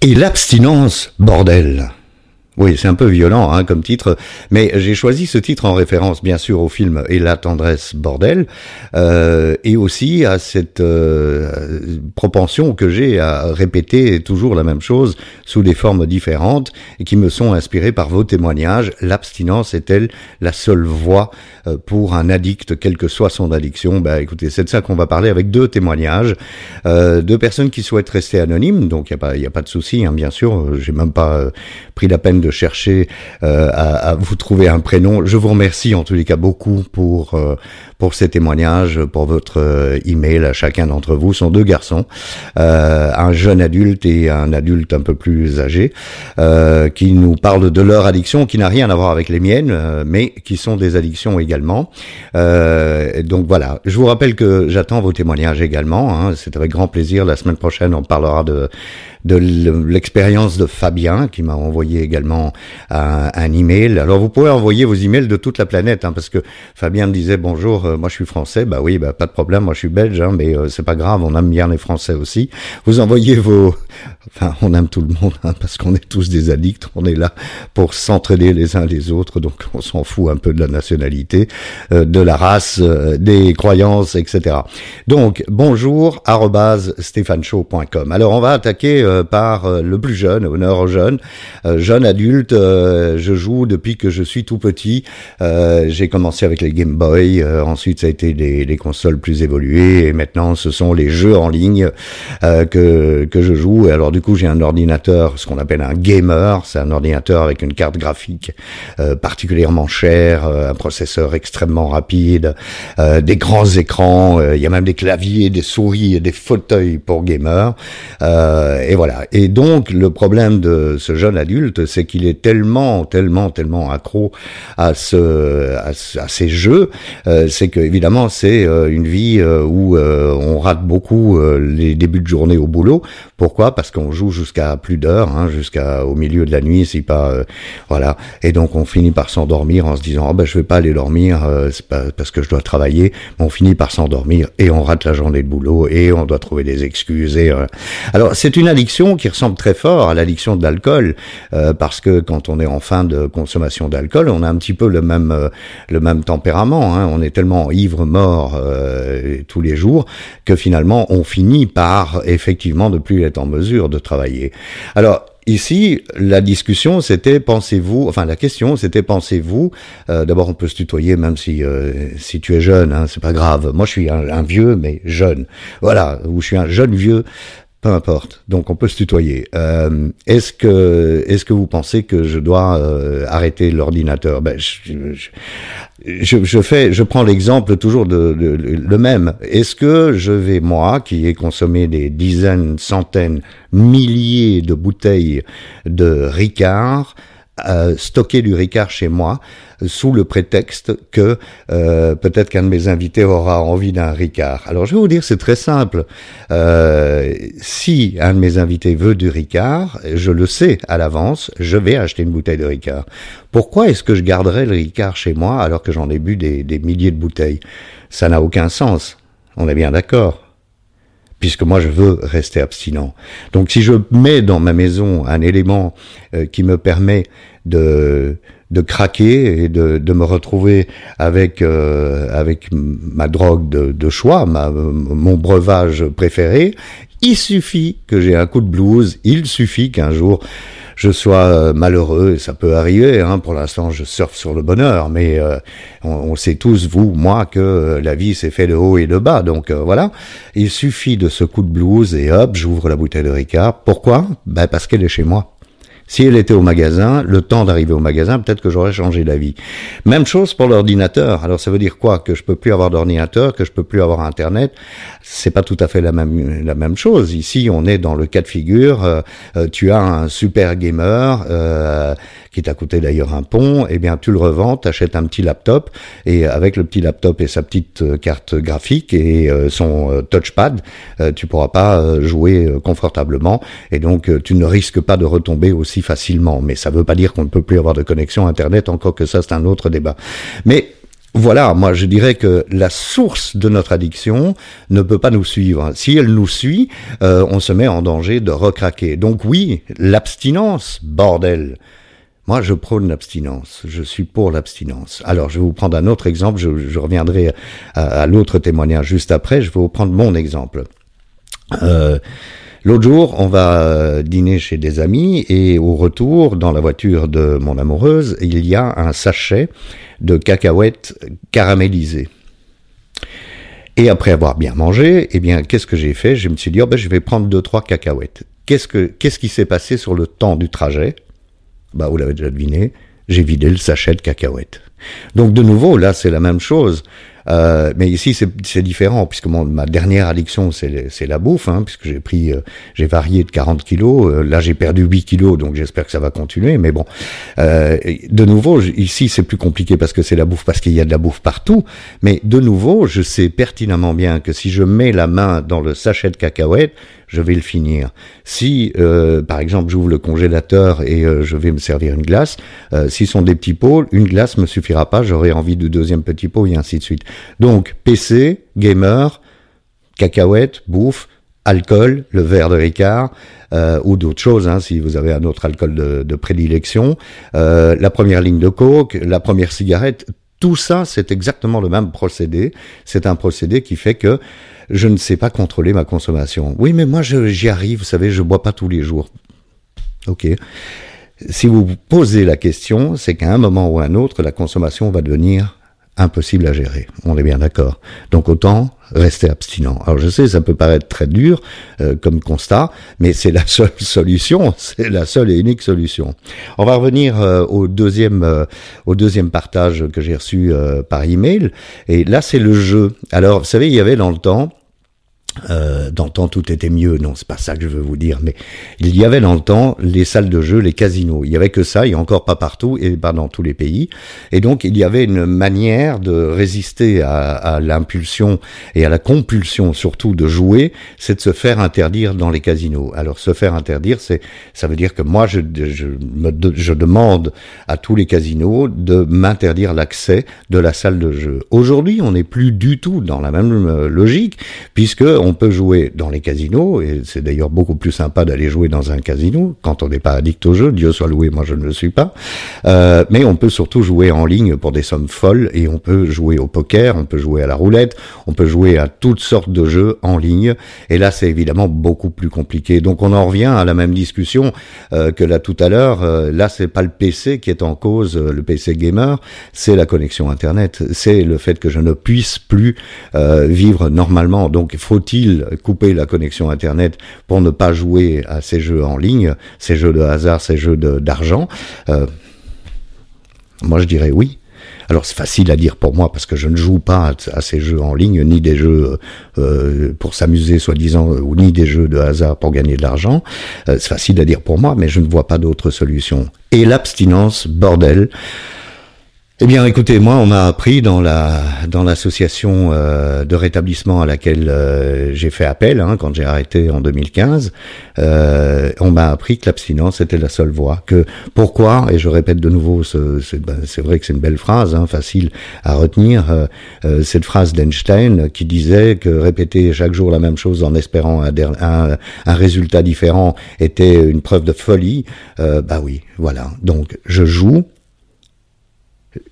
Et l'abstinence, bordel. Oui, c'est un peu violent hein, comme titre, mais j'ai choisi ce titre en référence bien sûr au film Et la tendresse bordel, euh, et aussi à cette euh, propension que j'ai à répéter toujours la même chose sous des formes différentes et qui me sont inspirées par vos témoignages. L'abstinence est-elle la seule voie euh, pour un addict, quelle que soit son addiction? Ben écoutez, c'est de ça qu'on va parler avec deux témoignages, euh, deux personnes qui souhaitent rester anonymes, donc il n'y a, pas, y a pas de souci, hein, bien sûr, j'ai même pas pris la peine de chercher euh, à, vous trouver un prénom. Je vous remercie en tous les cas beaucoup pour euh, pour ces témoignages, pour votre euh, email à chacun d'entre vous. Ce sont deux garçons, un jeune adulte et un adulte un peu plus âgé, qui nous parlent de leur addiction, qui n'a rien à voir avec les miennes, mais qui sont des addictions également. donc voilà. Je vous rappelle que j'attends vos témoignages également. Hein. C'est avec grand plaisir. La semaine prochaine, on parlera de de l'expérience de Fabien qui m'a envoyé également un, email. Alors vous pouvez envoyer vos emails de toute la planète hein, parce que Fabien me disait bonjour, euh, moi je suis français, bah oui, bah pas de problème, moi je suis belge, hein, mais euh, c'est pas grave, on aime bien les Français aussi. Vous envoyez vos, enfin on aime tout le monde hein, parce qu'on est tous des addicts, on est là pour s'entraider les uns les autres, donc on s'en fout un peu de la nationalité, euh, de la race, des croyances, etc. Donc bonjour stéphaneshow.com. Alors on va attaquer euh, par euh, le plus jeune, honneur aux jeunes, euh, jeune adulte. Je joue depuis que je suis tout petit. J'ai commencé avec les Game Boy, ensuite ça a été les, les, consoles plus évoluées, et maintenant ce sont les jeux en ligne que, que je joue. Et alors du coup j'ai un ordinateur, ce qu'on appelle un gamer, c'est un ordinateur avec une carte graphique particulièrement chère, un processeur extrêmement rapide, des grands écrans, il y a même des claviers, des souris et des fauteuils pour gamers. et voilà. Et donc le problème de ce jeune adulte, c'est qu'il est tellement, tellement, tellement accro à, ces jeux, euh, c'est que évidemment c'est euh, une vie euh, où on rate beaucoup les débuts de journée au boulot. Pourquoi? Parce qu'on joue jusqu'à plus d'heures, hein, jusqu'à au milieu de la nuit, si pas, voilà. Et donc on finit par s'endormir en se disant, oh, ben je vais pas aller dormir, c'est pas parce que je dois travailler. on finit par s'endormir et on rate la journée de boulot et on doit trouver des excuses. Et, alors c'est une addiction qui ressemble très fort à l'addiction de l'alcool, euh, parce que quand on est en fin de consommation d'alcool, on a un petit peu le même euh, le même tempérament. Hein. On est tellement ivre mort euh, tous les jours que finalement on finit par effectivement ne plus en mesure de travailler. Alors Ici, la discussion, c'était pensez-vous, enfin la question, c'était pensez-vous. Euh, D'abord, on peut se tutoyer, même si si tu es jeune, hein, c'est pas grave. Moi, je suis un, un, vieux, mais jeune. Voilà, ou je suis un jeune vieux. Peu importe. Donc on peut se tutoyer. Euh, est-ce que est-ce que vous pensez que je dois euh, arrêter l'ordinateur? Ben je, je, je, fais, je prends l'exemple toujours de, de, le même. Est-ce que je vais moi, qui ai consommé des dizaines, centaines, milliers de bouteilles de Ricard, euh, stocker du Ricard chez moi sous le prétexte que euh, peut-être qu'un de mes invités aura envie d'un Ricard. Alors je vais vous dire, c'est très simple. Euh, si un de mes invités veut du Ricard, je le sais à l'avance, je vais acheter une bouteille de Ricard. Pourquoi est-ce que je garderais le Ricard chez moi alors que j'en ai bu des, des milliers de bouteilles? Ça n'a aucun sens. On est bien d'accord puisque moi je veux rester abstinent. Donc si je mets dans ma maison un élément euh, qui me permet de de craquer et de, de me retrouver avec euh, avec ma drogue de, de choix, ma, mon breuvage préféré. Il suffit que j'ai un coup de blues, il suffit qu'un jour je sois euh, malheureux, ça peut arriver. Hein, pour l'instant, je surfe sur le bonheur, mais euh, on, sait tous, vous, moi, que la vie s'est fait de haut et de bas. Donc voilà, il suffit de ce coup de blues et hop, j'ouvre la bouteille de Ricard. Pourquoi? Ben parce qu'elle est chez moi. Si elle était au magasin, le temps d'arriver au magasin, peut-être que j'aurais changé d'avis. Même chose pour l'ordinateur. Alors ça veut dire quoi? Que je peux plus avoir d'ordinateur, que je peux plus avoir Internet? C'est pas tout à fait la même la même chose. Ici, on est dans le cas de figure. Euh, euh, tu as un super gamer euh, qui t'a coûté d'ailleurs un pont. Eh bien, tu le revends, t'achètes un petit laptop et avec le petit laptop et sa petite carte graphique et son touchpad, tu pourras pas jouer confortablement et donc tu ne risques pas de retomber aussi facilement. Mais ça ne veut pas dire qu'on ne peut plus avoir de connexion Internet, encore que ça, c'est un autre débat. Mais voilà, moi je dirais que la source de notre addiction ne peut pas nous suivre. Si elle nous suit, euh, on se met en danger de recraquer. Donc oui, l'abstinence, bordel. Moi, je prône l'abstinence. Je suis pour l'abstinence. Alors, je vais vous prendre un autre exemple. Je, reviendrai à, l'autre témoignage juste après. Je vais vous prendre mon exemple. Euh, L'autre jour, on va dîner chez des amis et au retour, dans la voiture de mon amoureuse, il y a un sachet de cacahuètes caramélisées. Et après avoir bien mangé, eh bien, qu'est-ce que j'ai fait? Je me suis dit, oh ben, je vais prendre deux, trois cacahuètes. Qu'est-ce que, qu'est-ce qui s'est passé sur le temps du trajet? Bah, vous l'avez déjà deviné, j'ai vidé le sachet de cacahuètes. Donc, de nouveau, là, c'est la même chose. Euh, mais ici, c'est différent, puisque ma dernière addiction, c'est la bouffe, hein, puisque j'ai pris, euh, j'ai varié de 40 kilos. Euh, là, j'ai perdu 8 kilos, donc j'espère que ça va continuer. Mais bon, de nouveau, ici, c'est plus compliqué parce que c'est la bouffe, parce qu'il y a de la bouffe partout. Mais de nouveau, je sais pertinemment bien que si je mets la main dans le sachet de cacahuètes, je vais le finir. Si, euh, par exemple, j'ouvre le congélateur et euh, je vais me servir une glace, euh, s'ils sont des petits pots, une glace me suffira pas, j'aurai envie de deuxième petit pot et ainsi de suite. Donc, PC, gamer, cacahuètes, bouffe, alcool, le verre de Ricard, euh, ou d'autres choses, hein, si vous avez un autre alcool de, prédilection, la première ligne de coke, la première cigarette, tout ça, c'est exactement le même procédé. C'est un procédé qui fait que je ne sais pas contrôler ma consommation. Oui, mais moi, j'y arrive, vous savez, je bois pas tous les jours. Ok. Si vous vous posez la question, c'est qu'à un moment ou à un autre, la consommation va devenir impossible à gérer. On est bien d'accord. Donc autant rester abstinent. Alors je sais, ça peut paraître très dur euh, comme constat, mais c'est la seule solution, c'est la seule et unique solution. On va revenir euh, au deuxième euh, au deuxième partage que j'ai reçu par email, et là c'est le jeu. Alors vous savez, il y avait dans le temps euh, dans le temps tout était mieux, non, c'est pas ça que je veux vous dire, mais il y avait dans le temps les salles de jeu, les casinos. Il y avait que ça, et encore pas partout, et pas dans tous les pays. Et donc il y avait une manière de résister à, à l'impulsion et à la compulsion, surtout de jouer, c'est de se faire interdire dans les casinos. Alors se faire interdire, c'est ça veut dire que moi je, je, je demande à tous les casinos de m'interdire l'accès de la salle de jeu. Aujourd'hui, on n'est plus du tout dans la même euh, logique, puisque peut jouer dans les casinos, et c'est d'ailleurs beaucoup plus sympa d'aller jouer dans un casino quand on n'est pas addict au jeu, Dieu soit loué, moi je ne le suis pas, euh, mais on peut surtout jouer en ligne pour des sommes folles, et on peut jouer au poker, on peut jouer à la roulette, on peut jouer à toutes sortes de jeux en ligne, et là c'est évidemment beaucoup plus compliqué. Donc on en revient à la même discussion euh, que là tout à l'heure, euh, là c'est pas le PC qui est en cause, le PC gamer, c'est la connexion Internet, c'est le fait que je ne puisse plus vivre normalement, donc faut couper la connexion Internet pour ne pas jouer à ces jeux en ligne, ces jeux de hasard, ces jeux d'argent euh, Moi, je dirais oui. Alors c'est facile à dire pour moi parce que je ne joue pas à, ces jeux en ligne, ni des jeux euh, pour s'amuser soi-disant, ni des jeux de hasard pour gagner de l'argent. Euh, c'est facile à dire pour moi, mais je ne vois pas d'autre solution. Et l'abstinence, bordel. Eh bien, écoutez, moi, on m'a appris dans la dans l'association euh, de rétablissement à laquelle euh, j'ai fait appel hein, quand j'ai arrêté en 2015. Euh, on m'a appris que l'abstinence était la seule voie. Que pourquoi Et je répète de nouveau, ben, c'est vrai que c'est une belle phrase, hein, facile à retenir. cette phrase d'Einstein qui disait que répéter chaque jour la même chose en espérant un, un, un résultat différent était une preuve de folie. bah oui, voilà. Donc, je joue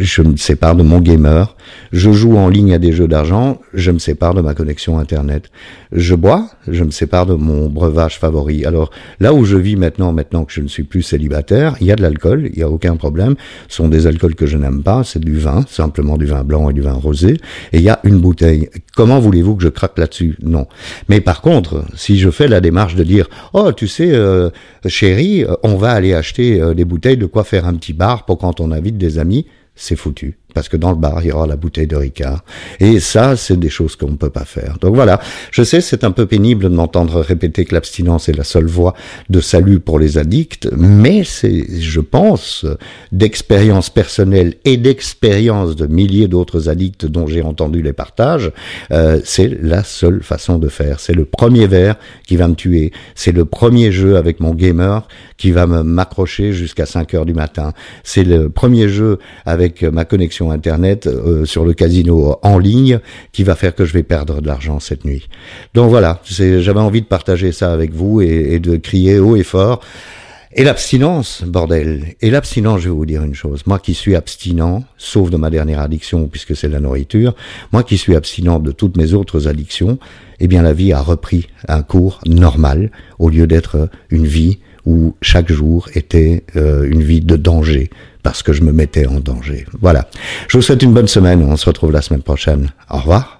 je me sépare de mon gamer, je joue en ligne à des jeux d'argent, je me sépare de ma connexion Internet. Je bois, je me sépare de mon breuvage favori. Alors là où je vis maintenant, maintenant que je ne suis plus célibataire, il y a de l'alcool, il n'y a aucun problème. Ce sont des alcools que je n'aime pas, c'est du vin, simplement du vin blanc et du vin rosé, et il y a une bouteille. Comment voulez-vous que je craque là-dessus? Non. Mais par contre, si je fais la démarche de dire, oh tu sais, euh, chérie, on va aller acheter euh, des bouteilles de quoi faire un petit bar pour quand on invite des amis, c'est foutu. Parce que dans le bar, il y aura la bouteille de Ricard. Et ça, c'est des choses qu'on ne peut pas faire. Donc voilà, je sais, c'est un peu pénible de m'entendre répéter que l'abstinence est la seule voie de salut pour les addicts, mais c'est, je pense, d'expérience personnelle et d'expérience de milliers d'autres addicts dont j'ai entendu les partages, euh, c'est la seule façon de faire. C'est le premier verre qui va me tuer. C'est le premier jeu avec mon gamer qui va m'accrocher jusqu'à 5 heures du matin. C'est le premier jeu avec ma connexion Internet euh, sur le casino en ligne qui va faire que je vais perdre de l'argent cette nuit. Donc voilà, j'avais envie de partager ça avec vous et de crier haut et fort. Et l'abstinence, bordel. Et l'abstinence, je vais vous dire une chose. Moi qui suis abstinent, sauf de ma dernière addiction, puisque c'est la nourriture, moi qui suis abstinent de toutes mes autres addictions, eh bien la vie a repris un cours normal, au lieu d'être une vie où chaque jour était euh, une vie de danger, parce que je me mettais en danger. Voilà. Je vous souhaite une bonne semaine, on se retrouve la semaine prochaine. Au revoir.